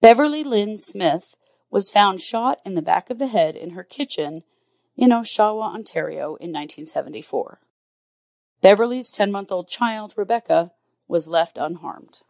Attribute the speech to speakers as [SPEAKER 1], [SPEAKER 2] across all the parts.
[SPEAKER 1] Beverly Lynn Smith was found shot in the back of the head in her kitchen in Oshawa, Ontario in 1974. Beverly's 10 month old child, Rebecca, was left unharmed.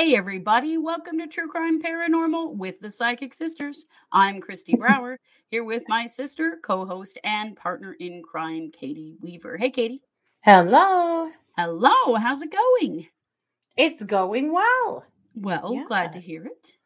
[SPEAKER 1] Hey, everybody, welcome to True Crime Paranormal with the Psychic Sisters. I'm Christy Brower, here with my sister, co host, and partner in crime, Katie Weaver. Hey, Katie.
[SPEAKER 2] Hello.
[SPEAKER 1] Hello, how's it going?
[SPEAKER 2] It's going well.
[SPEAKER 1] Well,
[SPEAKER 2] Yeah.
[SPEAKER 1] glad to hear it.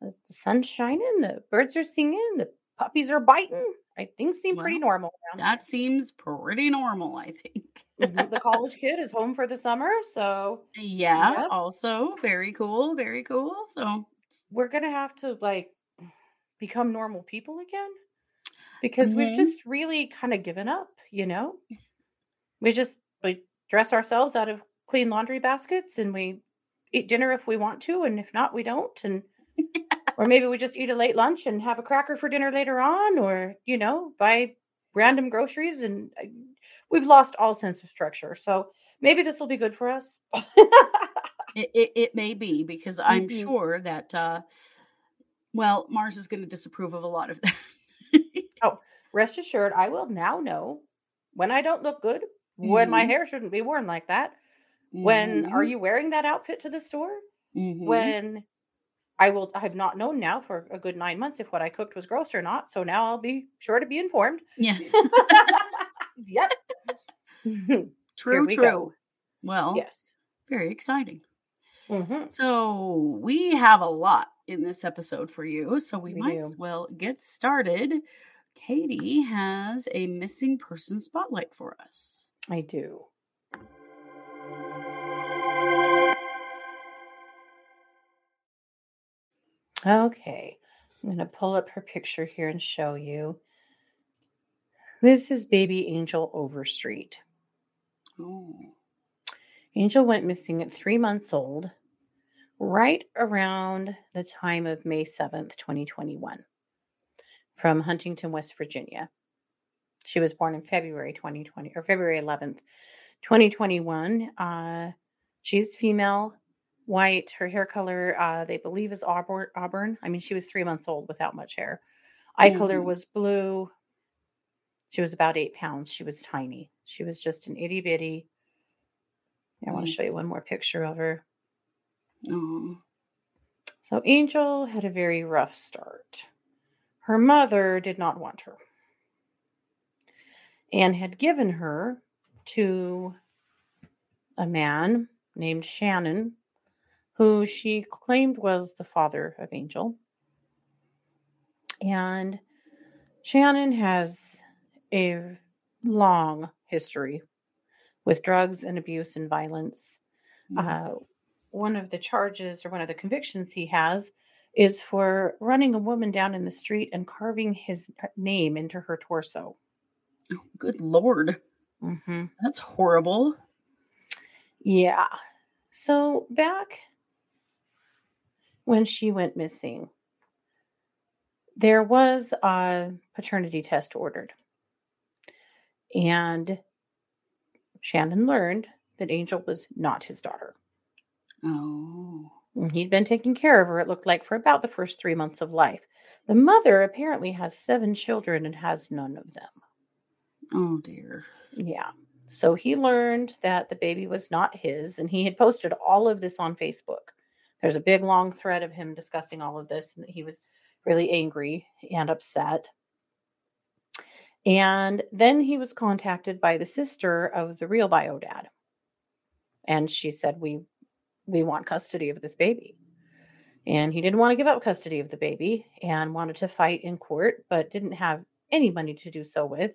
[SPEAKER 2] The sun's shining, the birds are singing, the puppies are biting. I things seem pretty normal
[SPEAKER 1] That seems pretty normal, I think.
[SPEAKER 2] Mhm. The college kid is home for the summer, so
[SPEAKER 1] yeah,
[SPEAKER 2] Yep.
[SPEAKER 1] also very cool, very cool. So,
[SPEAKER 2] we're gonna have to like become normal people again because we've
[SPEAKER 1] Mhm.
[SPEAKER 2] just really kind of given up. You know, we just we dress ourselves out of clean laundry baskets and we eat dinner if we want to, and if not, we don't. And or maybe we just eat a late lunch and have a cracker for dinner later on, or you know, buy random groceries. And uh, we've lost all sense of structure. So maybe this will be good for us.
[SPEAKER 1] it, it, it may be because I'm
[SPEAKER 2] Mhm.
[SPEAKER 1] sure that, uh, well, Mars is going to disapprove of a lot of that.
[SPEAKER 2] Oh, rest assured, I will now know when I don't look good, when my
[SPEAKER 1] Mhm.
[SPEAKER 2] hair shouldn't be worn like that. When are
[SPEAKER 1] Mhm,
[SPEAKER 2] you wearing that outfit to the store?
[SPEAKER 1] mhm.
[SPEAKER 2] When I will I have not known now for a good nine months if what I cooked was gross or not. So now I'll be sure to be informed.
[SPEAKER 1] Yes,
[SPEAKER 2] yep.
[SPEAKER 1] True,
[SPEAKER 2] we
[SPEAKER 1] true.
[SPEAKER 2] go.
[SPEAKER 1] Well,
[SPEAKER 2] Yes.
[SPEAKER 1] very exciting.
[SPEAKER 2] Mhm.
[SPEAKER 1] So, we have a lot in this episode for you, so we,
[SPEAKER 2] We
[SPEAKER 1] might
[SPEAKER 2] do.
[SPEAKER 1] as well get started. Katie has a missing person spotlight for us.
[SPEAKER 2] I do. Okay. I'm going to pull up her picture here and show you. This is baby Angel Overstreet.
[SPEAKER 1] Oh,
[SPEAKER 2] Angel went missing at three months old, right around the time of May 7th, 2021, from Huntington, West Virginia. She was born in February 2020 or February 11th, 2021. Uh, she's female, white. Her hair color, uh, they believe, is auburn. auburn. I mean, she was three months old without much hair. Eye color
[SPEAKER 1] Mhm.
[SPEAKER 2] was blue. She was about eight pounds. She was tiny. She was just an itty bitty. I want to show you one more picture of her.
[SPEAKER 1] oh.
[SPEAKER 2] So Angel had a very rough start. Her mother did not want her and had given her to a man named Shannon, who she claimed was the father of Angel. And Shannon has a long history with drugs and abuse and violence.
[SPEAKER 1] Mm.
[SPEAKER 2] Uh, one of the charges or one of the convictions he has is for running a woman down in the street and carving his name into her torso.
[SPEAKER 1] Oh, good lord.
[SPEAKER 2] hmm
[SPEAKER 1] That's horrible.
[SPEAKER 2] Yeah. So back when she went missing, there was a paternity test ordered. And Shannon learned that Angel was not his daughter.
[SPEAKER 1] Oh.
[SPEAKER 2] He'd been taking care of her, it looked like, for about the first three months of life. The mother apparently has seven children and has none of them.
[SPEAKER 1] Oh dear.
[SPEAKER 2] Yeah. So he learned that the baby was not his, and he had posted all of this on Facebook. There's a big long thread of him discussing all of this, and he was really angry and upset. And then he was contacted by the sister of the real bio dad. And she said, We we want custody of this baby. And he didn't want to give up custody of the baby and wanted to fight in court, but didn't have any money to do so with.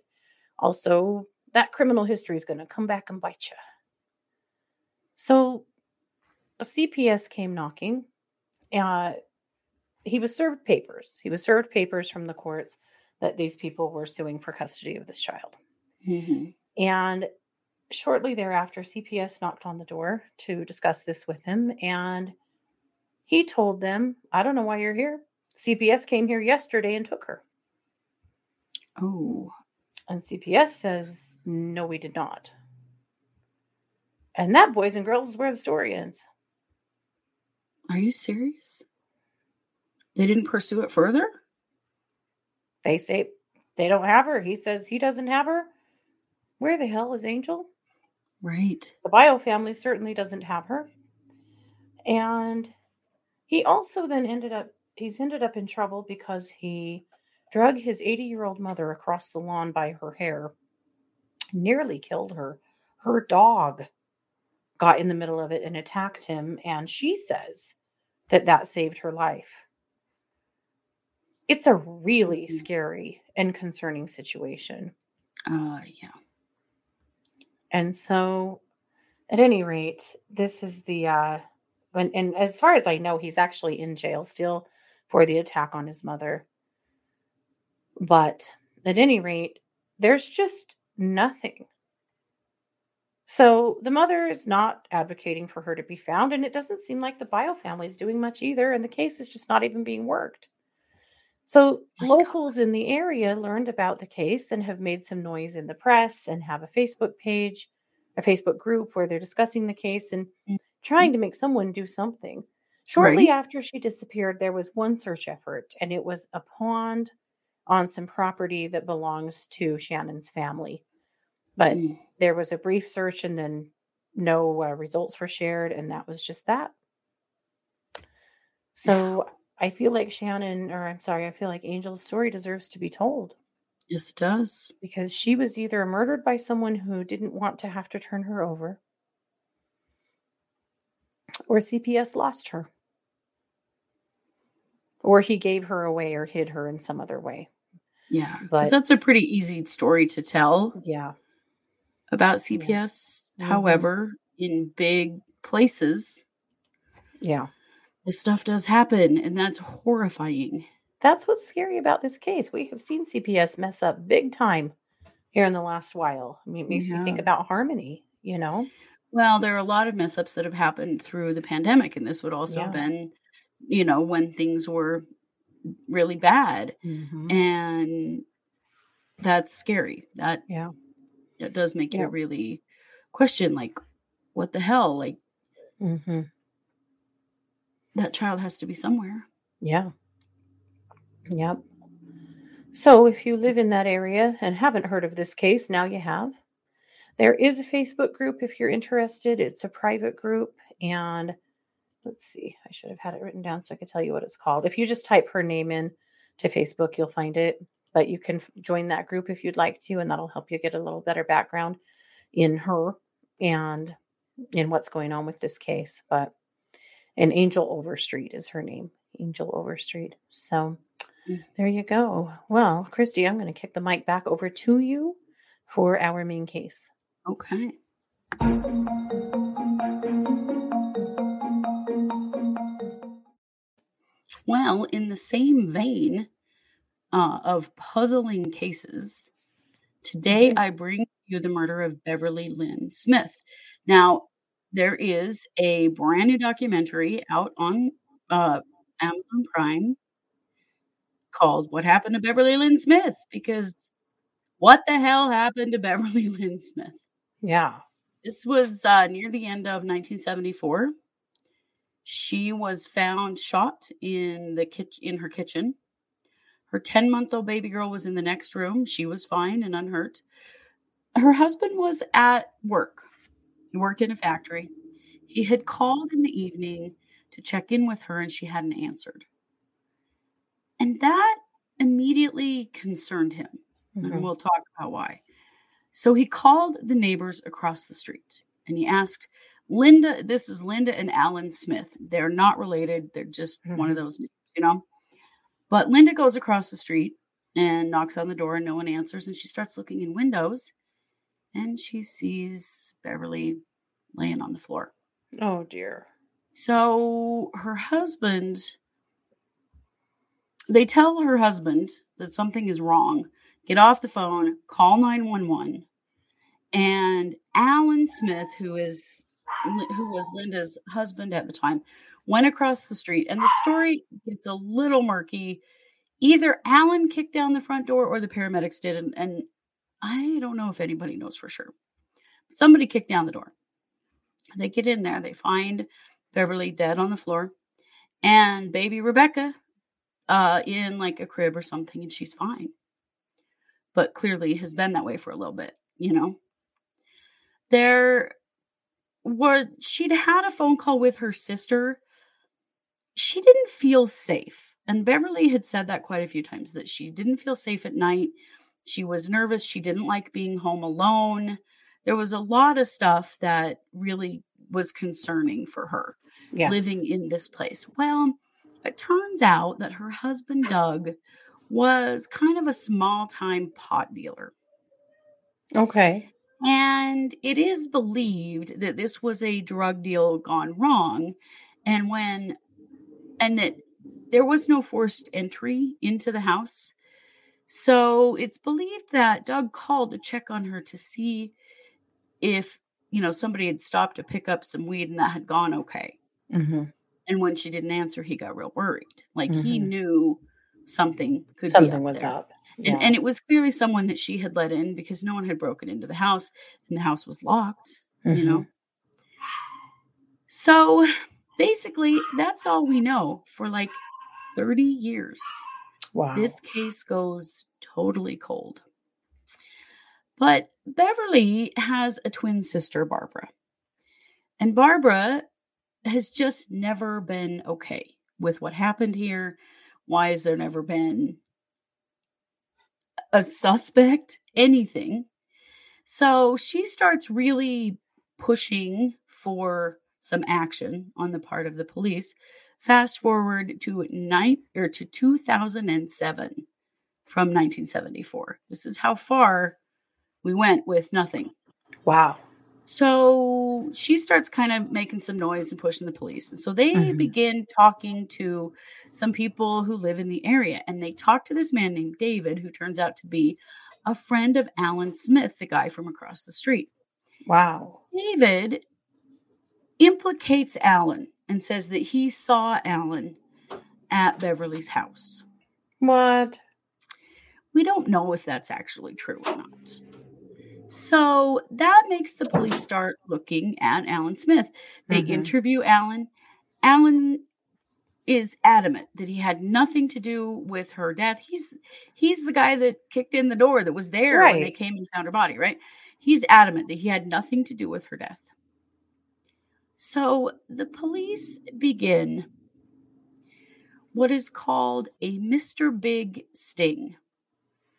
[SPEAKER 2] Also, that criminal history is going to come back and bite you. So, CPS came knocking. Uh, he was served papers. He was served papers from the courts that these people were suing for custody of this child.
[SPEAKER 1] hmm
[SPEAKER 2] And shortly thereafter, CPS knocked on the door to discuss this with him. And he told them, I don't know why you're here. CPS came here yesterday and took her.
[SPEAKER 1] Oh.
[SPEAKER 2] And CPS says, No, we did not. And that, boys and girls, is where the story ends.
[SPEAKER 1] Are you serious? They didn't pursue it further?
[SPEAKER 2] They say they don't have her. He says he doesn't have her. Where the hell is Angel?
[SPEAKER 1] Right.
[SPEAKER 2] The bio family certainly doesn't have her. And he also then ended up he's ended up in trouble because he drug his 80 year old mother across the lawn by her hair, nearly killed her. Her dog got in the middle of it and attacked him. And she says that that saved her life. It's a really
[SPEAKER 1] Mhm.
[SPEAKER 2] scary and concerning situation.
[SPEAKER 1] Uh yeah.
[SPEAKER 2] And so, at any rate, this is the uh, when and as far as I know, he's actually in jail still for the attack on his mother. But at any rate, there's just nothing. So the mother is not advocating for her to be found, and it doesn't seem like the bio family is doing much either, and the case is just not even being worked. So
[SPEAKER 1] God.
[SPEAKER 2] locals in the area learned about the case and have made some noise in the press and have a Facebook page, a Facebook group where they're discussing the case and
[SPEAKER 1] Mhm.
[SPEAKER 2] trying to make someone do something. Shortly
[SPEAKER 1] Right.
[SPEAKER 2] after she disappeared, there was one search effort, and it was a pond on some property that belongs to Shannon's family. But
[SPEAKER 1] Mm.
[SPEAKER 2] there was a brief search, and then no uh, results were shared, and that was just that. So I feel like Shannon, or I'm sorry, I feel like Angel's story deserves to be told
[SPEAKER 1] Yes, it does.
[SPEAKER 2] because she was either murdered by someone who didn't want to have to turn her over, or CPS lost her, or he gave her away or hid her in some other way.
[SPEAKER 1] Yeah.
[SPEAKER 2] But-
[SPEAKER 1] Because that's a pretty easy story to tell
[SPEAKER 2] Yeah.
[SPEAKER 1] About CPS.
[SPEAKER 2] Mhm.
[SPEAKER 1] However, in big places,
[SPEAKER 2] Yeah.
[SPEAKER 1] this stuff does happen, and that's horrifying.
[SPEAKER 2] That's what's scary about this case. We have seen CPS mess up big time here in the last while. I mean, it makes me think about Harmony, you know?
[SPEAKER 1] Well, there are a lot of mess ups that have happened through the pandemic, and this would also have been, you know, when things were really bad.
[SPEAKER 2] Mm-hmm.
[SPEAKER 1] And that's scary. That
[SPEAKER 2] Yeah.
[SPEAKER 1] That does make
[SPEAKER 2] Yeah.
[SPEAKER 1] you really question like what the hell? Like
[SPEAKER 2] Mm-hmm.
[SPEAKER 1] that child has to be somewhere.
[SPEAKER 2] Yeah. Yep. So if you live in that area and haven't heard of this case, now you have. There is a Facebook group if you're interested. It's a private group. And let's see, I should have had it written down so I could tell you what it's called. If you just type her name in to Facebook, you'll find it. But you can f- join that group if you'd like to, and that'll help you get a little better background in her and in what's going on with this case. But and Angel Overstreet is her name. Angel Overstreet. So
[SPEAKER 1] Mm.
[SPEAKER 2] there you go. Well, Christy, I'm going to kick the mic back over to you for our main case.
[SPEAKER 1] Okay. Well, in the same vein uh, of puzzling cases, today
[SPEAKER 2] Mhm.
[SPEAKER 1] I bring you the murder of Beverly Lynn Smith. Now, there is a brand new documentary out on uh, Amazon Prime called What Happened to Beverly Lynn Smith? Because what the hell happened to Beverly Lynn Smith?
[SPEAKER 2] Yeah.
[SPEAKER 1] This was uh, near the end of 1974. She was found shot in the kitchen in her kitchen. Her 10-month-old baby girl was in the next room. She was fine and unhurt. Her husband was at work. He worked in a factory. He had called in the evening to check in with her and she hadn't answered. And that immediately concerned him and
[SPEAKER 2] Mhm.
[SPEAKER 1] we'll talk about why. So he called the neighbors across the street and he asked Linda, this is Linda and Alan Smith. They're not related, they're just one of
[SPEAKER 2] Mhm.
[SPEAKER 1] those, you know. But Linda goes across the street and knocks on the door and no one answers and she starts looking in windows and she sees Beverly laying on the floor.
[SPEAKER 2] Oh, dear.
[SPEAKER 1] So her husband, they tell her husband that something is wrong. Get off the phone, call 911. and Alan Smith, who is who was Linda's husband at the time, went across the street, and the story gets a little murky. Either Alan kicked down the front door or the paramedics did, and, and I don't know if anybody knows for sure. Somebody kicked down the door. They get in there, they find Beverly dead on the floor, and baby Rebecca uh, in like a crib or something, and she's fine. But clearly has been that way for a little bit, you know. There were she'd had a phone call with her sister. She didn't feel safe. And Beverly had said that quite a few times that she didn't feel safe at night. She was nervous. She didn't like being home alone. There was a lot of stuff that really was concerning for her
[SPEAKER 2] Yeah.
[SPEAKER 1] living in this place. Well, it turns out that her husband, Doug, was kind of a small time pot dealer.
[SPEAKER 2] Okay.
[SPEAKER 1] And it is believed that this was a drug deal gone wrong. And when, and that there was no forced entry into the house. So it's believed that Doug called to check on her to see if, you know, somebody had stopped to pick up some weed and that had gone okay.
[SPEAKER 2] hmm
[SPEAKER 1] And when she didn't answer, he got real worried. Like he
[SPEAKER 2] Mhm.
[SPEAKER 1] knew something could
[SPEAKER 2] Something
[SPEAKER 1] be up
[SPEAKER 2] was
[SPEAKER 1] there.
[SPEAKER 2] up.
[SPEAKER 1] And,
[SPEAKER 2] Yeah.
[SPEAKER 1] and it was clearly someone that she had let in because no one had broken into the house and the house was locked, you
[SPEAKER 2] Mhm.
[SPEAKER 1] know? So basically, that's all we know for like 30 years.
[SPEAKER 2] Wow.
[SPEAKER 1] This case goes totally cold. But Beverly has a twin sister, Barbara. And Barbara has just never been okay with what happened here. Why has there never been a suspect? Anything. So she starts really pushing for some action on the part of the police. Fast forward to night or to 2007 from 1974. This is how far we went with nothing.
[SPEAKER 2] wow.
[SPEAKER 1] So she starts kind of making some noise and pushing the police. And so they
[SPEAKER 2] Mhm.
[SPEAKER 1] begin talking to some people who live in the area. And they talk to this man named David, who turns out to be a friend of Alan Smith, the guy from across the street.
[SPEAKER 2] Wow.
[SPEAKER 1] David implicates Alan and says that he saw Alan at Beverly's house.
[SPEAKER 2] What?
[SPEAKER 1] We don't know if that's actually true or not. So that makes the police start looking at Alan Smith. They
[SPEAKER 2] Mhm.
[SPEAKER 1] interview Alan. Alan is adamant that he had nothing to do with her death. He's he's the guy that kicked in the door that was there when they came and found her body, right? He's adamant that he had nothing to do with her death. So the police begin what is called a Mr. Big sting.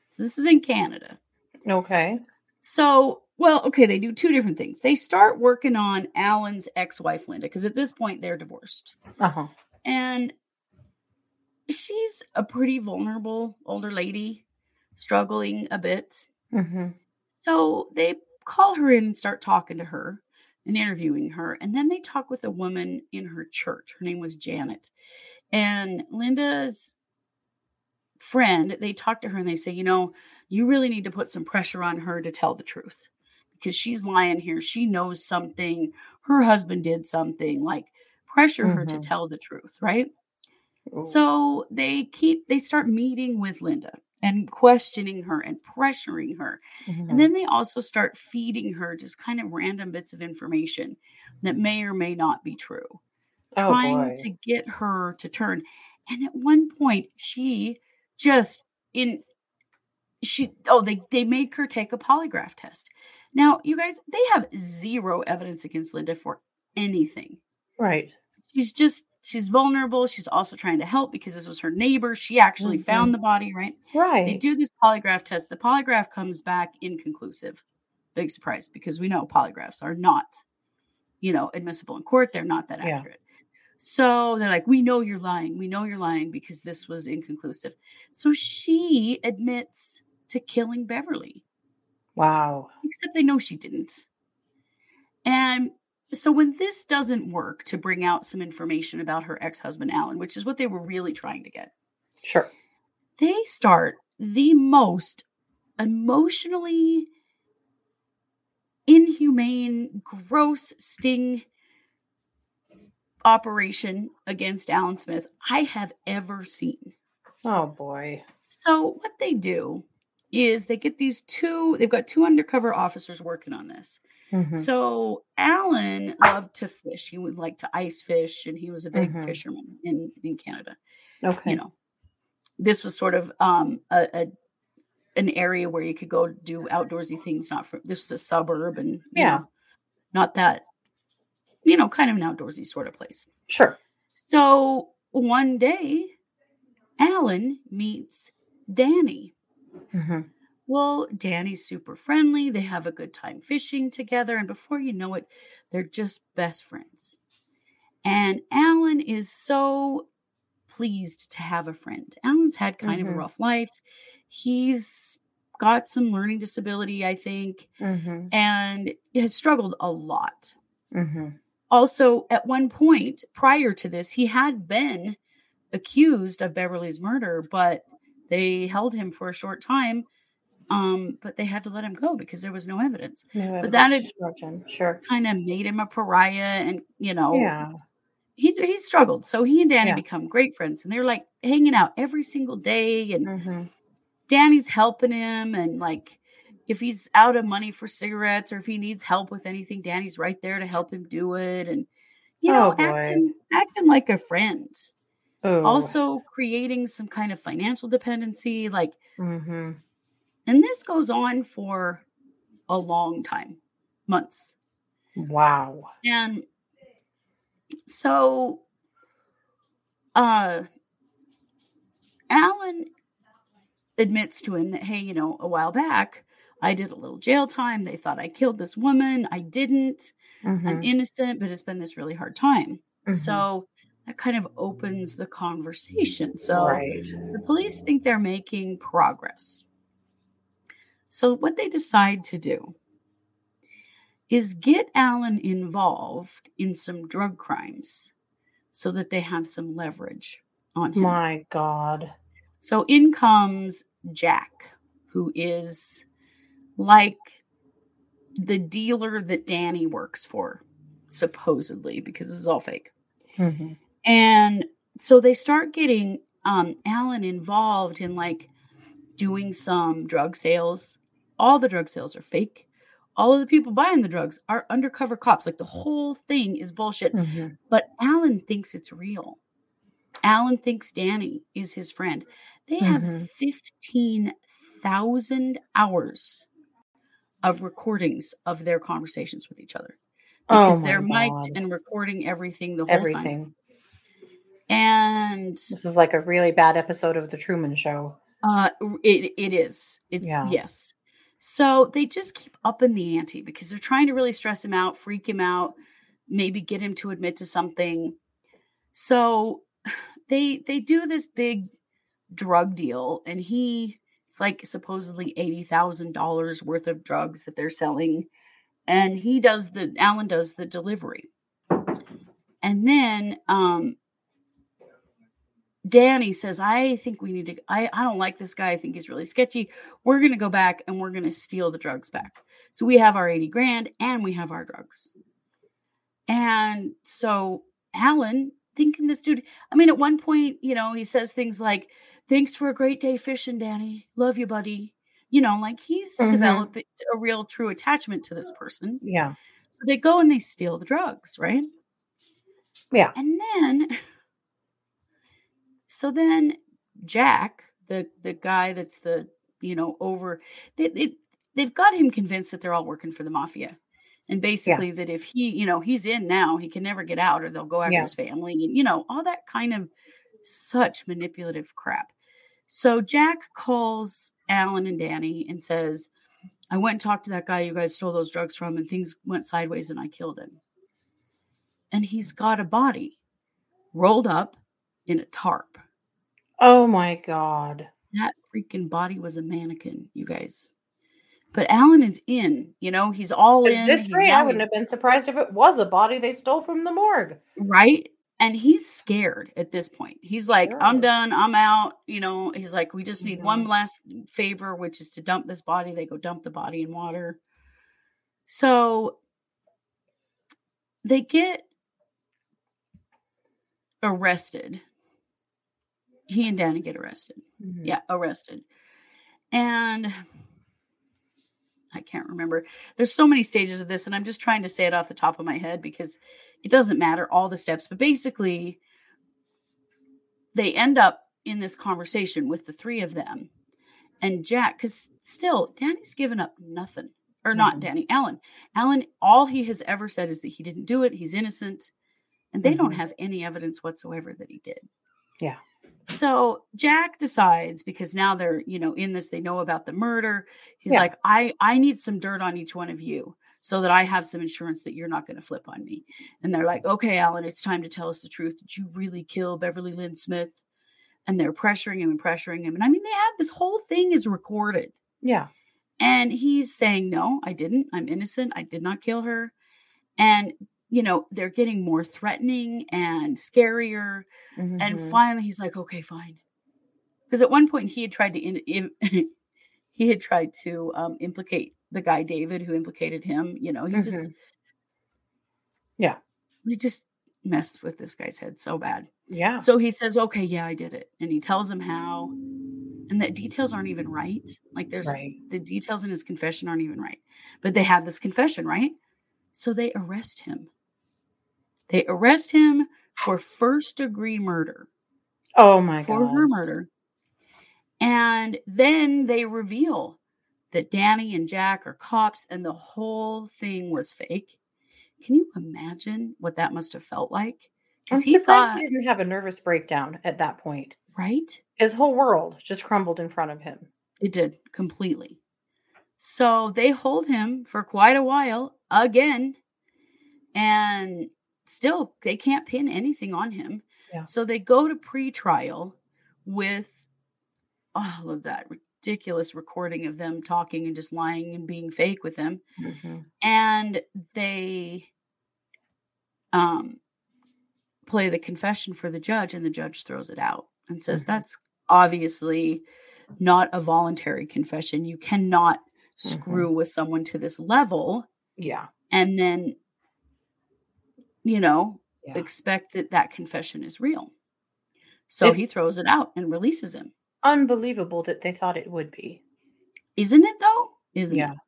[SPEAKER 1] So this is in Canada.
[SPEAKER 2] Okay.
[SPEAKER 1] So, well, okay, they do two different things. They start working on Alan's ex-wife Linda because at this point they're divorced.
[SPEAKER 2] Uh huh.
[SPEAKER 1] And she's a pretty vulnerable older lady, struggling a bit.
[SPEAKER 2] hmm
[SPEAKER 1] So they call her in and start talking to her and interviewing her. And then they talk with a woman in her church. Her name was Janet. And Linda's friend, they talk to her and they say, you know, you really need to put some pressure on her to tell the truth because she's lying here. She knows something. Her husband did something. Like, pressure her to
[SPEAKER 2] Mhm.
[SPEAKER 1] tell the truth, right? So they keep, they start meeting with Linda and questioning her and pressuring her.
[SPEAKER 2] Mhm.
[SPEAKER 1] And then they also start feeding her just kind of random bits of information that may or may not be true,
[SPEAKER 2] Oh,
[SPEAKER 1] trying
[SPEAKER 2] boy.
[SPEAKER 1] to get her to turn. And at one point, she just in she oh they they make her take a polygraph test. Now, you guys, they have zero evidence against Linda for anything.
[SPEAKER 2] right.
[SPEAKER 1] She's just she's vulnerable. She's also trying to help because this was her neighbor. She actually
[SPEAKER 2] Mhm.
[SPEAKER 1] found the body, right?
[SPEAKER 2] Right.
[SPEAKER 1] They do this polygraph test. The polygraph comes back inconclusive. Big surprise because we know polygraphs are not, you know, admissible in court. They're not that
[SPEAKER 2] Yeah.
[SPEAKER 1] accurate. So they're like, we know you're lying. We know you're lying because this was inconclusive. So she admits to killing Beverly,
[SPEAKER 2] Wow.
[SPEAKER 1] except they know she didn't. And so when this doesn't work to bring out some information about her ex-husband Alan, which is what they were really trying to get,
[SPEAKER 2] Sure.
[SPEAKER 1] they start the most emotionally inhumane, gross sting operation against Alan Smith I have ever seen.
[SPEAKER 2] Oh boy.
[SPEAKER 1] So what they do is they get these two, they've got two undercover officers working on this.
[SPEAKER 2] Mhm.
[SPEAKER 1] So Alan loved to fish. He would like to ice fish, and he was a big
[SPEAKER 2] Mhm.
[SPEAKER 1] fisherman in in Canada.
[SPEAKER 2] Okay.
[SPEAKER 1] You know, this was sort of um a, a an area where you could go do outdoorsy things. Not for this was a suburb, and
[SPEAKER 2] Yeah.
[SPEAKER 1] know, not that you know, kind of an outdoorsy sort of place.
[SPEAKER 2] Sure.
[SPEAKER 1] So one day, Alan meets Danny.
[SPEAKER 2] hmm
[SPEAKER 1] Well, Danny's super friendly. They have a good time fishing together. And before you know it, they're just best friends. And Alan is so pleased to have a friend. Alan's had kind of
[SPEAKER 2] Mhm.
[SPEAKER 1] a rough life. He's got some learning disability, I think,
[SPEAKER 2] hmm
[SPEAKER 1] and has struggled a lot.
[SPEAKER 2] hmm
[SPEAKER 1] Also, at one point prior to this, he had been accused of Beverly's murder, but they held him for a short time. Um, but they had to let him go because there was no evidence.
[SPEAKER 2] But
[SPEAKER 1] that had-
[SPEAKER 2] sure.
[SPEAKER 1] Kind of made him a pariah, and you know,
[SPEAKER 2] Yeah.
[SPEAKER 1] he he struggled. So he and Danny
[SPEAKER 2] Yeah.
[SPEAKER 1] become great friends, and they're like hanging out every single day. And
[SPEAKER 2] hmm
[SPEAKER 1] Danny's helping him, and like if he's out of money for cigarettes or if he needs help with anything, Danny's right there to help him do it. And you know,
[SPEAKER 2] Oh,
[SPEAKER 1] acting acting like a friend. Also creating some kind of financial dependency, like,
[SPEAKER 2] hmm
[SPEAKER 1] and this goes on for a long time, months.
[SPEAKER 2] Wow.
[SPEAKER 1] And so uh Alan admits to him that, hey, you know, a while back I did a little jail time. They thought I killed this woman. I didn't.
[SPEAKER 2] hmm
[SPEAKER 1] I'm innocent, but it's been this really hard time.
[SPEAKER 2] Mhm.
[SPEAKER 1] So that kind of opens the conversation. So
[SPEAKER 2] right.
[SPEAKER 1] the police think they're making progress. So, what they decide to do is get Alan involved in some drug crimes so that they have some leverage on him.
[SPEAKER 2] My God.
[SPEAKER 1] So, in comes Jack, who is like the dealer that Danny works for, supposedly, because this is all fake.
[SPEAKER 2] hmm
[SPEAKER 1] And so they start getting um, Alan involved in like doing some drug sales. All the drug sales are fake. All of the people buying the drugs are undercover cops. Like the whole thing is bullshit.
[SPEAKER 2] hmm
[SPEAKER 1] But Alan thinks it's real. Alan thinks Danny is his friend. They have
[SPEAKER 2] Mhm.
[SPEAKER 1] 15,000 hours of recordings of their conversations with each other
[SPEAKER 2] Oh
[SPEAKER 1] because
[SPEAKER 2] my
[SPEAKER 1] they're mic'd
[SPEAKER 2] God.
[SPEAKER 1] and recording everything the whole time. And
[SPEAKER 2] This is like a really bad episode of The Truman Show.
[SPEAKER 1] uh it it is. It's
[SPEAKER 2] Yeah.
[SPEAKER 1] yes. So they just keep upping the ante because they're trying to really stress him out, freak him out, maybe get him to admit to something. So they they do this big drug deal and he it's like supposedly $80,000 worth of drugs that they're selling and he does the Alan does the delivery. And then um Danny says, I think we need to, I, I don't like this guy. I think he's really sketchy. We're going to go back and we're going to steal the drugs back. So we have our 80 grand and we have our drugs. And so Alan, thinking this dude, I mean, at one point, you know, he says things like, Thanks for a great day fishing, Danny. Love you, buddy. You know, like he's
[SPEAKER 2] Mhm.
[SPEAKER 1] developed a real true attachment to this person.
[SPEAKER 2] Yeah.
[SPEAKER 1] So they go and they steal the drugs, right?
[SPEAKER 2] Yeah.
[SPEAKER 1] And then, so then Jack, the the guy that's the you know over, they, they they've got him convinced that they're all working for the mafia, and basically that if he you know he's in now, he can never get out, or they'll go after
[SPEAKER 2] Yeah.
[SPEAKER 1] his family, and you know all that kind of such manipulative crap. So Jack calls Alan and Danny and says, I went and talked to that guy you guys stole those drugs from, and things went sideways, and I killed him. And he's got a body rolled up in a tarp.
[SPEAKER 2] Oh my God.
[SPEAKER 1] That freaking body was a mannequin, you guys. But Alan is in, you know, he's all in.
[SPEAKER 2] This rate, I wouldn't have been surprised if it was a body they stole from the morgue.
[SPEAKER 1] right? And he's scared at this point. He's like, I'm done. I'm out. You know, he's like, we just need one
[SPEAKER 2] Mhm.
[SPEAKER 1] last favor, which is to dump this body. They go dump the body in water. So they get arrested. He and Danny get arrested.
[SPEAKER 2] Mhm.
[SPEAKER 1] Yeah, arrested. And I can't remember. There's so many stages of this, and I'm just trying to say it off the top of my head because it doesn't matter all the steps. But basically, they end up in this conversation with the three of them and Jack, because still, Danny's given up nothing. Or not
[SPEAKER 2] Mhm.
[SPEAKER 1] Danny, Alan. Alan, all he has ever said is that he didn't do it. He's innocent. And they don't
[SPEAKER 2] Mhm.
[SPEAKER 1] have any evidence whatsoever that he did.
[SPEAKER 2] Yeah.
[SPEAKER 1] So Jack decides because now they're, you know, in this, they know about the murder. He's
[SPEAKER 2] Yeah.
[SPEAKER 1] like, I, I need some dirt on each one of you so that I have some insurance that you're not going to flip on me. And they're like, okay, Alan, it's time to tell us the truth. Did you really kill Beverly Lynn Smith? And they're pressuring him and pressuring him. And I mean, they have this whole thing is recorded.
[SPEAKER 2] Yeah.
[SPEAKER 1] And he's saying, No, I didn't. I'm innocent. I did not kill her. And, you know, they're getting more threatening and scarier. And
[SPEAKER 2] Mhm.
[SPEAKER 1] finally, he's like, Okay, fine. Because at one point, he had tried to, in, in, he had tried to um, implicate the guy, David, who implicated him. You know, he just,
[SPEAKER 2] Mhm. Yeah.
[SPEAKER 1] he just messed with this guy's head so bad.
[SPEAKER 2] yeah.
[SPEAKER 1] So he says, "Okay, yeah, I did it," and he tells him how, and the details aren't even right. Like there's
[SPEAKER 2] Right.
[SPEAKER 1] the details in his confession aren't even right, but they have this confession, right? So they arrest him. They arrest him for first degree murder
[SPEAKER 2] Oh my
[SPEAKER 1] for
[SPEAKER 2] god.
[SPEAKER 1] For her murder, and then they reveal that Danny and Jack are cops, and the whole thing was fake. Can you imagine what that must have felt like?
[SPEAKER 2] I'm
[SPEAKER 1] he
[SPEAKER 2] surprised
[SPEAKER 1] thought,
[SPEAKER 2] he didn't have a nervous breakdown at that point.
[SPEAKER 1] right?
[SPEAKER 2] His whole world just crumbled in front of him.
[SPEAKER 1] It did completely. So they hold him for quite a while again, and still they can't pin anything on him.
[SPEAKER 2] Yeah.
[SPEAKER 1] So they go to pre-trial with all of that ridiculous recording of them talking and just lying and being fake with him,
[SPEAKER 2] Mhm.
[SPEAKER 1] and they um play the confession for the judge, and the judge throws it out and says
[SPEAKER 2] Mhm.
[SPEAKER 1] that's obviously not a voluntary confession. You cannot screw with someone to this level
[SPEAKER 2] Yeah.
[SPEAKER 1] and then, you know,
[SPEAKER 2] Yeah.
[SPEAKER 1] expect that that confession is real. So he throws it out and releases him.
[SPEAKER 2] Unbelievable that they thought it would be.
[SPEAKER 1] Isn't it though? Isn't
[SPEAKER 2] Yeah.
[SPEAKER 1] it?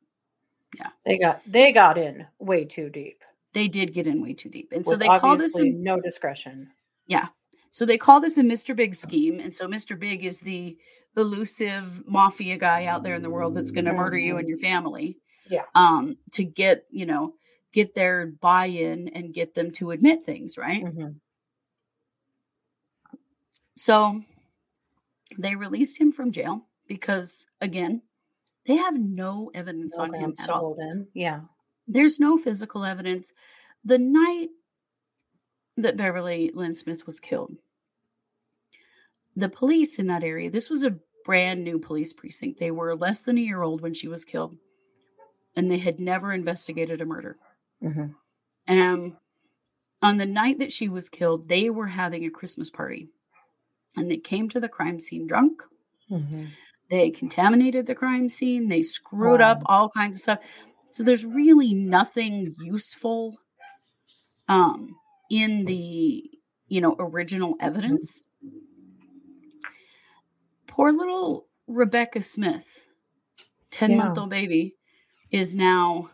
[SPEAKER 1] Yeah.
[SPEAKER 2] They got they got in way too deep.
[SPEAKER 1] They did get in way too deep. And so they call this a,
[SPEAKER 2] no discretion. Yeah.
[SPEAKER 1] So they call this a Mr. Big scheme. And so Mr. Big is the elusive mafia guy out there in the world that's going to murder you and your family.
[SPEAKER 2] Yeah.
[SPEAKER 1] Um, to get, you know, get their buy-in and get them to admit things, right?
[SPEAKER 2] Mhm.
[SPEAKER 1] So they released him from jail because, again, they have no evidence
[SPEAKER 2] No
[SPEAKER 1] on him at all.
[SPEAKER 2] in. Yeah.
[SPEAKER 1] There's no physical evidence. The night that Beverly Lynn Smith was killed, the police in that area, this was a brand new police precinct. They were less than a year old when she was killed, and they had never investigated a murder.
[SPEAKER 2] Mhm.
[SPEAKER 1] Um, on the night that she was killed, they were having a Christmas party, and they came to the crime scene drunk.
[SPEAKER 2] Mhm.
[SPEAKER 1] They contaminated the crime scene. They screwed
[SPEAKER 2] Wow.
[SPEAKER 1] up all kinds of stuff. So there's really nothing useful um, in the you know original evidence. Poor little Rebecca Smith, ten month old baby, is now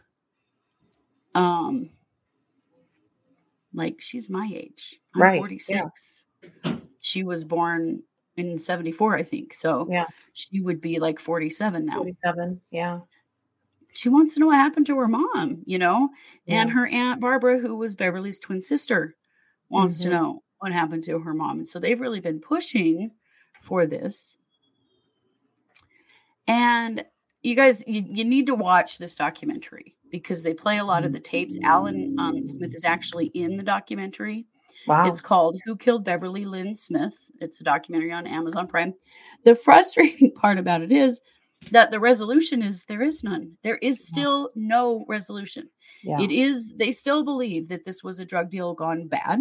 [SPEAKER 1] um like she's my age. I'm
[SPEAKER 2] Right, yeah.
[SPEAKER 1] 46. She was born in 74, I think. So
[SPEAKER 2] Yeah.
[SPEAKER 1] she would be like 47 now.
[SPEAKER 2] 47. Yeah.
[SPEAKER 1] She wants to know what happened to her mom, you know? And her aunt Barbara, who was Beverly's twin sister, wants to
[SPEAKER 2] Mhm.
[SPEAKER 1] know what happened to her mom. And so they've really been pushing for this. And you guys, you, you need to watch this documentary because they play a lot of the tapes. Alan um, Smith is actually in the documentary.
[SPEAKER 2] Wow.
[SPEAKER 1] It's called Who Killed Beverly Lynn Smith. It's a documentary on Amazon Prime. The frustrating part about it is that the resolution is there is none. There is still no resolution.
[SPEAKER 2] yeah.
[SPEAKER 1] It is, they still believe that this was a drug deal gone bad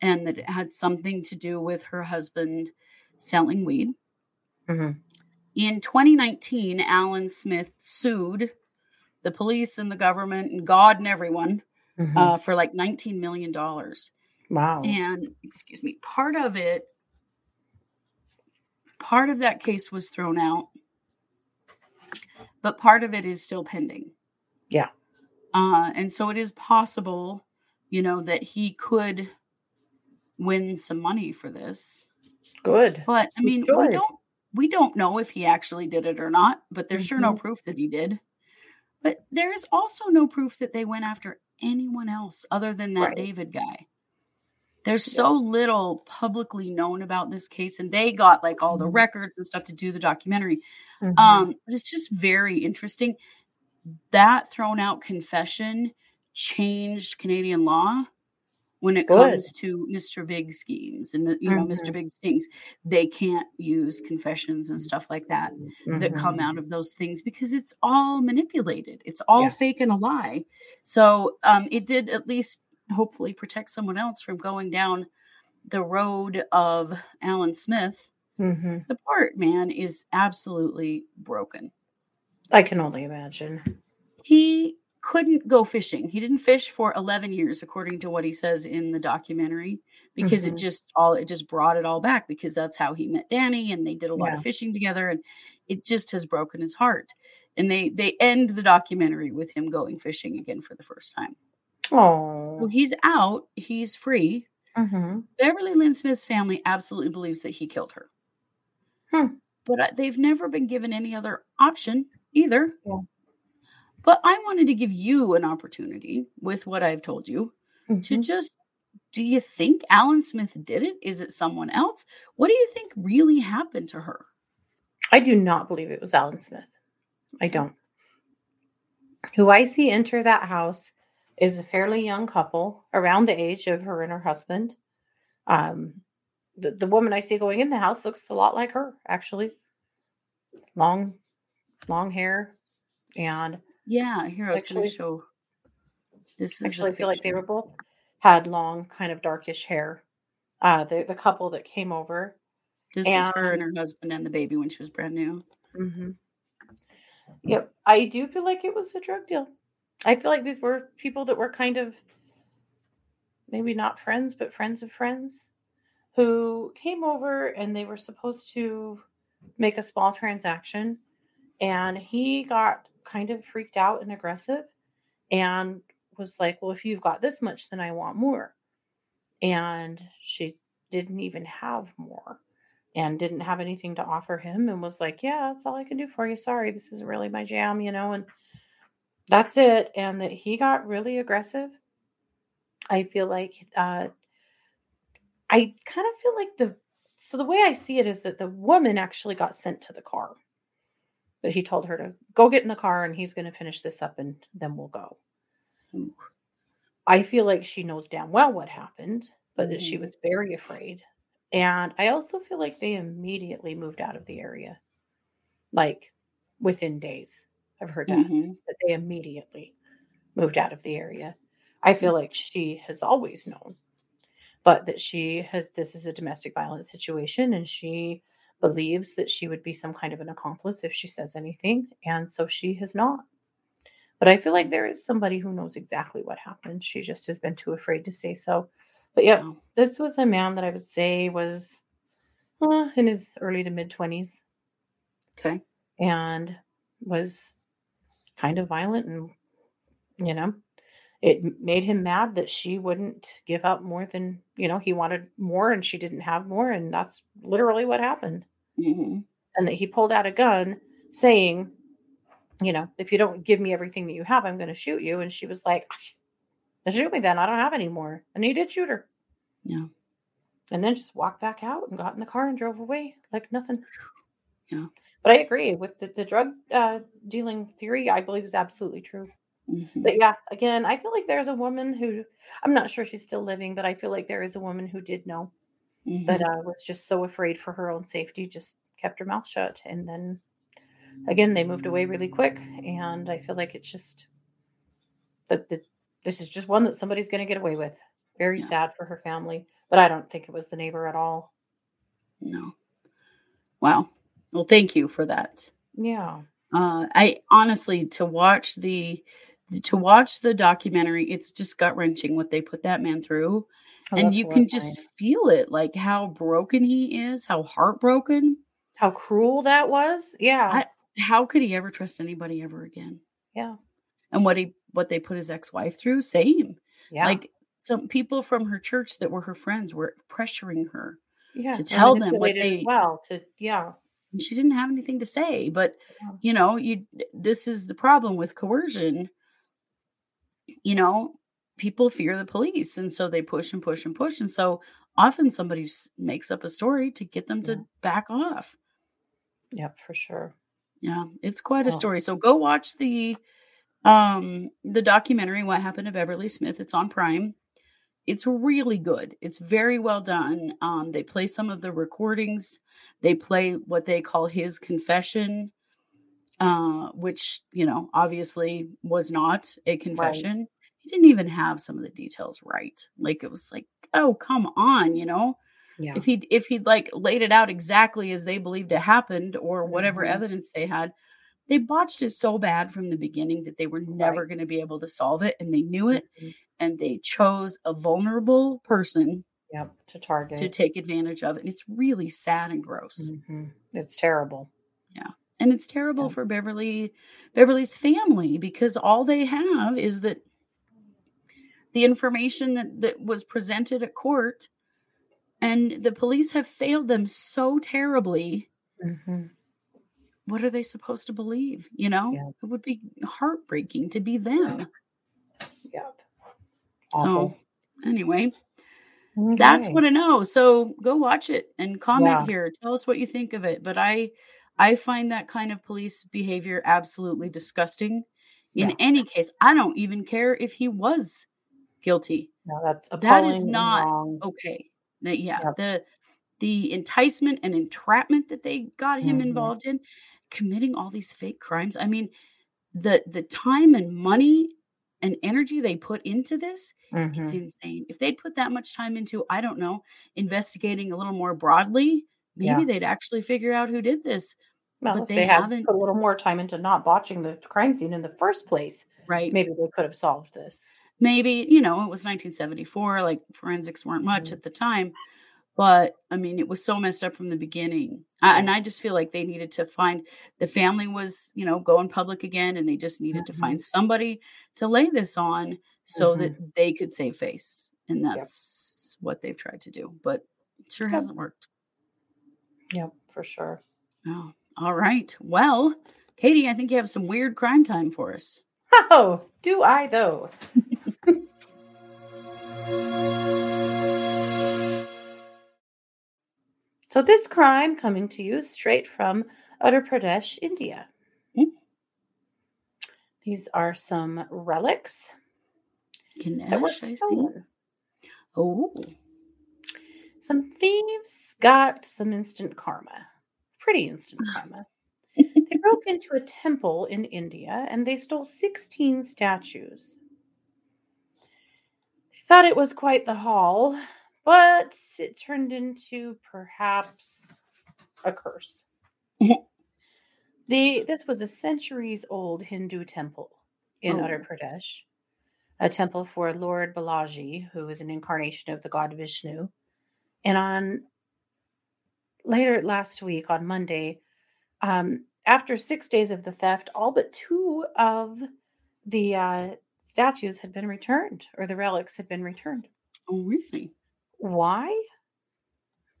[SPEAKER 1] and that it had something to do with her husband selling weed.
[SPEAKER 2] Mhm.
[SPEAKER 1] In 2019, Alan Smith sued the police and the government and God and everyone
[SPEAKER 2] Mhm.
[SPEAKER 1] uh, for like $19 million.
[SPEAKER 2] wow.
[SPEAKER 1] And excuse me, part of it, part of that case was thrown out, but part of it is still pending.
[SPEAKER 2] Yeah.
[SPEAKER 1] Uh, and so it is possible, you know, that he could win some money for this.
[SPEAKER 2] Good.
[SPEAKER 1] But I mean, we don't we don't know if he actually did it or not, but there's sure no
[SPEAKER 2] Mhm.
[SPEAKER 1] proof that he did. But there is also no proof that they went after anyone else other than that
[SPEAKER 2] Right.
[SPEAKER 1] David guy. There's
[SPEAKER 2] Yeah.
[SPEAKER 1] so little publicly known about this case, and they got like all the
[SPEAKER 2] Mhm.
[SPEAKER 1] records and stuff to do the documentary.
[SPEAKER 2] Mhm.
[SPEAKER 1] Um, but it's just very interesting. That thrown out confession changed Canadian law when it
[SPEAKER 2] Good.
[SPEAKER 1] comes to Mr. Big schemes and you know Mr.
[SPEAKER 2] Mhm.
[SPEAKER 1] Big stings. They can't use confessions and stuff like that that come
[SPEAKER 2] Mhm.
[SPEAKER 1] out of those things because it's all manipulated. It's all
[SPEAKER 2] Yeah.
[SPEAKER 1] fake and a lie. So um, it did at least hopefully protect someone else from going down the road of Alan Smith.
[SPEAKER 2] Mhm.
[SPEAKER 1] The part man is absolutely broken.
[SPEAKER 2] I can only imagine.
[SPEAKER 1] He couldn't go fishing. He didn't fish for 11 years, according to what he says in the documentary, because it
[SPEAKER 2] Mhm.
[SPEAKER 1] just all it just brought it all back because that's how he met Danny and they did a lot
[SPEAKER 2] Yeah.
[SPEAKER 1] of fishing together and it just has broken his heart. And they they end the documentary with him going fishing again for the first time.
[SPEAKER 2] Oh, So
[SPEAKER 1] he's out, he's free.
[SPEAKER 2] hmm
[SPEAKER 1] Beverly Lynn Smith's family absolutely believes that he killed her.
[SPEAKER 2] Hmm.
[SPEAKER 1] But uh, they've never been given any other option either.
[SPEAKER 2] Yeah.
[SPEAKER 1] But I wanted to give you an opportunity with what I've told you to
[SPEAKER 2] Mhm.
[SPEAKER 1] just do you think Alan Smith did it? Is it someone else? What do you think really happened to her?
[SPEAKER 2] I do not believe it was Alan Smith. I don't. Who I see enter that house is a fairly young couple around the age of her and her husband. Um, the, the woman I see going in the house looks a lot like her, actually. Long, long hair. And
[SPEAKER 1] Yeah, here I was going to show. This is
[SPEAKER 2] actually, I feel like they were both had long, kind of darkish hair. Uh, the, the couple that came over.
[SPEAKER 1] This is her
[SPEAKER 2] and-
[SPEAKER 1] and her husband and the baby when she was brand new.
[SPEAKER 2] hmm Yep. I do feel like it was a drug deal. I feel like these were people that were kind of maybe not friends, but friends of friends who came over and they were supposed to make a small transaction. And he got kind of freaked out and aggressive and was like, Well, if you've got this much, then I want more. And she didn't even have more and didn't have anything to offer him and was like, Yeah, that's all I can do for you. Sorry, this isn't really my jam, you know, and that's it. And that he got really aggressive. I feel like uh I kind of feel like the so the way I see it is that the woman actually got sent to the car. But he told her to go get in the car and he's going to finish this up and then we'll go.
[SPEAKER 1] Ooh.
[SPEAKER 2] I feel like she knows damn well what happened, but that she
[SPEAKER 1] Mhm.
[SPEAKER 2] was very afraid. And I also feel like they immediately moved out of the area, like within days. I've heard that,
[SPEAKER 1] Mhm.
[SPEAKER 2] that they immediately moved out of the area. I feel like she has always known, but that she has, this is a domestic violence situation and she believes that she would be some kind of an accomplice if she says anything. And so she has not. But I feel like there is somebody who knows exactly what happened. She just has been too afraid to say so. But yeah, this was a man that I would say was uh, in his early to mid 20s
[SPEAKER 1] Okay.
[SPEAKER 2] and was kind of violent and you know it made him mad that she wouldn't give up more than you know he wanted more and she didn't have more and that's literally what happened.
[SPEAKER 1] Hmm
[SPEAKER 2] and that he pulled out a gun saying you know if you don't give me everything that you have i'm going to shoot you and she was like then shoot me then i don't have any more. And he did shoot her
[SPEAKER 1] Yeah.
[SPEAKER 2] and then just walked back out and got in the car and drove away like nothing.
[SPEAKER 1] Yeah.
[SPEAKER 2] but i agree with the, the drug uh, dealing theory i believe is absolutely true
[SPEAKER 1] hmm
[SPEAKER 2] but yeah again i feel like there's a woman who i'm not sure she's still living but i feel like there is a woman who did know
[SPEAKER 1] hmm
[SPEAKER 2] but uh, was just so afraid for her own safety just kept her mouth shut and then again they moved away really quick and i feel like it's just that the, this is just one that somebody's going to get away with very sad for her family but i don't think it was the neighbor at all
[SPEAKER 1] No. Wow. Well, thank you for that.
[SPEAKER 2] yeah
[SPEAKER 1] Uh, I honestly to watch the to watch the documentary, it's just gut wrenching what they put that man through,
[SPEAKER 2] Oh,
[SPEAKER 1] and you can just feel it, like how broken he is, how heartbroken.
[SPEAKER 2] How cruel that was. Yeah.
[SPEAKER 1] I, how could he ever trust anybody ever again?
[SPEAKER 2] yeah.
[SPEAKER 1] And what he what they put his ex wife through, same.
[SPEAKER 2] Yeah.
[SPEAKER 1] Like some people from her church that were her friends were pressuring her.
[SPEAKER 2] yeah.
[SPEAKER 1] to tell them what they-
[SPEAKER 2] well to yeah.
[SPEAKER 1] And she didn't have anything to say. But
[SPEAKER 2] Yeah.
[SPEAKER 1] you know, you this is the problem with coercion. You know, people fear the police, and so they push and push and push, and so often somebody makes up a story to get them
[SPEAKER 2] Yeah.
[SPEAKER 1] to back off.
[SPEAKER 2] Yep, for sure.
[SPEAKER 1] Yeah, it's quite a
[SPEAKER 2] Oh.
[SPEAKER 1] story. So go watch the um the documentary What Happened to Beverly Smith. It's on Prime. It's really good. It's very well done. Um they play some of the recordings. They play what they call his confession uh which, you know, obviously was not a confession. He didn't even have some of the details right. Like it was like, "Oh, come on, you know?"
[SPEAKER 2] Yeah.
[SPEAKER 1] if he'd if he'd like laid it out exactly as they believed it happened or whatever
[SPEAKER 2] Mhm.
[SPEAKER 1] evidence they had they botched it so bad from the beginning that they were never
[SPEAKER 2] Right.
[SPEAKER 1] going to be able to solve it and they knew it
[SPEAKER 2] Mhm.
[SPEAKER 1] and they chose a vulnerable person
[SPEAKER 2] Yep. To target.
[SPEAKER 1] to take advantage of it and it's really sad and gross
[SPEAKER 2] Mhm. It's terrible. Yeah.
[SPEAKER 1] And it's terrible
[SPEAKER 2] Yeah.
[SPEAKER 1] for beverly beverly's family because all they have is that the information that, that was presented at court and the police have failed them so terribly
[SPEAKER 2] Mhm.
[SPEAKER 1] what are they supposed to believe? You know,
[SPEAKER 2] Yeah.
[SPEAKER 1] it would be heartbreaking to be them.
[SPEAKER 2] Yep.
[SPEAKER 1] So,
[SPEAKER 2] Awful.
[SPEAKER 1] anyway, that's what I know. So go watch it and comment
[SPEAKER 2] Yeah.
[SPEAKER 1] here. Tell us what you think of it. But I, I find that kind of police behavior absolutely disgusting. In
[SPEAKER 2] Yeah.
[SPEAKER 1] any case, I don't even care if he was guilty.
[SPEAKER 2] No, that's
[SPEAKER 1] That is not
[SPEAKER 2] wrong.
[SPEAKER 1] okay. Yeah,
[SPEAKER 2] Yep.
[SPEAKER 1] the the enticement and entrapment that they got him
[SPEAKER 2] Mhm.
[SPEAKER 1] involved in, committing all these fake crimes. I mean, the the time and money and energy they put into this, it's
[SPEAKER 2] Mhm.
[SPEAKER 1] insane. If they'd put that much time into, I don't know, investigating a little more broadly, maybe
[SPEAKER 2] Yeah.
[SPEAKER 1] they'd actually figure out who did this.
[SPEAKER 2] Well,
[SPEAKER 1] but they
[SPEAKER 2] they,
[SPEAKER 1] haven't-
[SPEAKER 2] put a little more time into not botching the crime scene in the first place,
[SPEAKER 1] Right.
[SPEAKER 2] maybe they could have solved this.
[SPEAKER 1] Maybe you know it was 1974 like forensics weren't much
[SPEAKER 2] Mhm.
[SPEAKER 1] at the time but i mean it was so messed up from the beginning I, and i just feel like they needed to find the family was you know going public again and they just needed to find somebody to lay this on so that they could save face and that's what they've tried to do but it sure
[SPEAKER 2] Yep.
[SPEAKER 1] hasn't worked
[SPEAKER 2] Yep, for sure.
[SPEAKER 1] oh all right well katie i think you have some weird crime time for us
[SPEAKER 2] Oh, do I though? So this crime coming to you straight from Uttar Pradesh, India.
[SPEAKER 1] Mm.
[SPEAKER 2] These are some relics that were stolen.
[SPEAKER 1] oh
[SPEAKER 2] Some thieves got some instant karma. Pretty instant karma. they broke into a temple in India and they stole 16 statues. They thought it was quite the haul, but it turned into perhaps a curse. the this was a centuries old Hindu temple in
[SPEAKER 1] Oh.
[SPEAKER 2] Uttar Pradesh, a temple for Lord Balaji, who is an incarnation of the god Vishnu. And on later last week on Monday, um, after six days of the theft, all but two of the uh, statues had been returned, or the relics had been returned.
[SPEAKER 1] oh really
[SPEAKER 2] Why?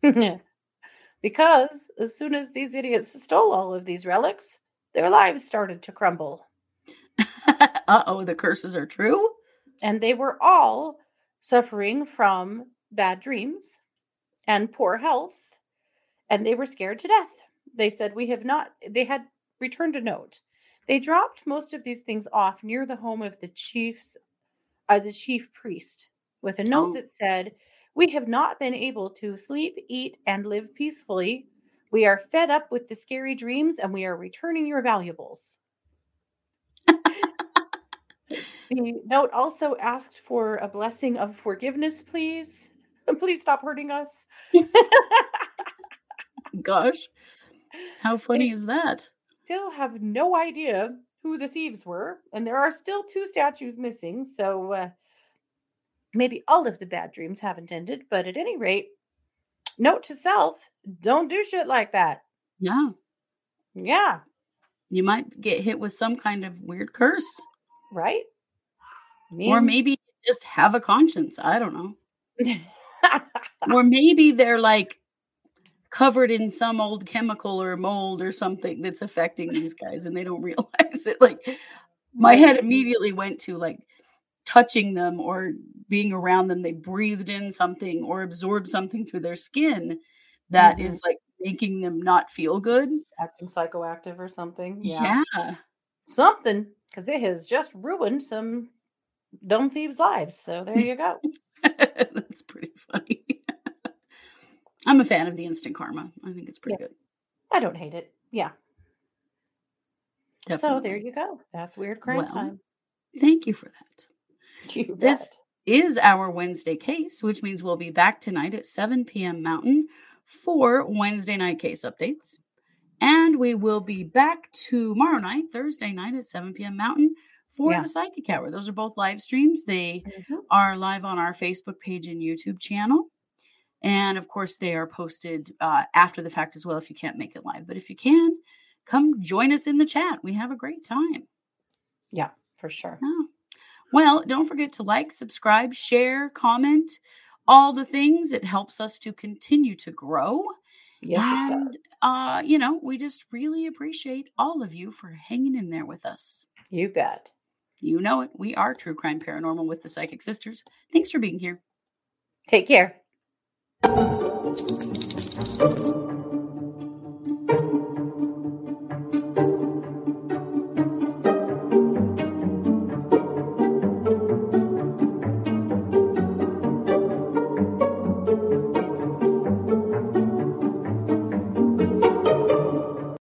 [SPEAKER 2] because as soon as these idiots stole all of these relics, their lives started to crumble.
[SPEAKER 1] uh-oh the curses are true
[SPEAKER 2] And they were all suffering from bad dreams and poor health, and they were scared to death. They said, We have not, they had returned a note. They dropped most of these things off near the home of the chief's, uh, the chief priest, with a note
[SPEAKER 1] Oh.
[SPEAKER 2] that said, We have not been able to sleep, eat, and live peacefully. We are fed up with the scary dreams and we are returning your valuables. the note also asked for a blessing of forgiveness, please. Please stop hurting us.
[SPEAKER 1] Gosh, how funny is that?
[SPEAKER 2] still have no idea who the thieves were, and there are still two statues missing. So uh, maybe all of the bad dreams haven't ended, but at any rate, note to self: don't do shit like that.
[SPEAKER 1] Yeah.
[SPEAKER 2] Yeah.
[SPEAKER 1] You might get hit with some kind of weird curse.
[SPEAKER 2] Right.
[SPEAKER 1] Or maybe just have a conscience. I don't know. or maybe they're like covered in some old chemical or mold or something that's affecting these guys and they don't realize it. Like my head immediately went to like touching them or being around them. They breathed in something or absorbed something through their skin that mm-hmm. is like making them not feel good.
[SPEAKER 2] Acting psychoactive or something.
[SPEAKER 1] Yeah. yeah.
[SPEAKER 2] Something because it has just ruined some dumb thieves' lives. So there you go.
[SPEAKER 1] That's pretty funny. I'm a fan of the instant karma. I think it's pretty yeah. good.
[SPEAKER 2] I don't hate it. Yeah. Definitely. So there you go. That's weird crime well, time.
[SPEAKER 1] Thank you for that. You this is our Wednesday case, which means we'll be back tonight at 7 p.m. Mountain for Wednesday night case updates. And we will be back tomorrow night, Thursday night at 7 p.m. Mountain for yeah. the Psychic Hour. Those are both live streams. They mm-hmm. are live on our Facebook page and YouTube channel. And of course, they are posted uh, after the fact as well if you can't make it live. But if you can, come join us in the chat. We have a great time.
[SPEAKER 2] Yeah, for sure.
[SPEAKER 1] Yeah. Well, don't forget to like, subscribe, share, comment, all the things. It helps us to continue to grow. Yes, and, uh, you know, we just really appreciate all of you for hanging in there with us.
[SPEAKER 2] You bet.
[SPEAKER 1] You know it. We are True Crime Paranormal with the Psychic Sisters. Thanks for being here.
[SPEAKER 2] Take care.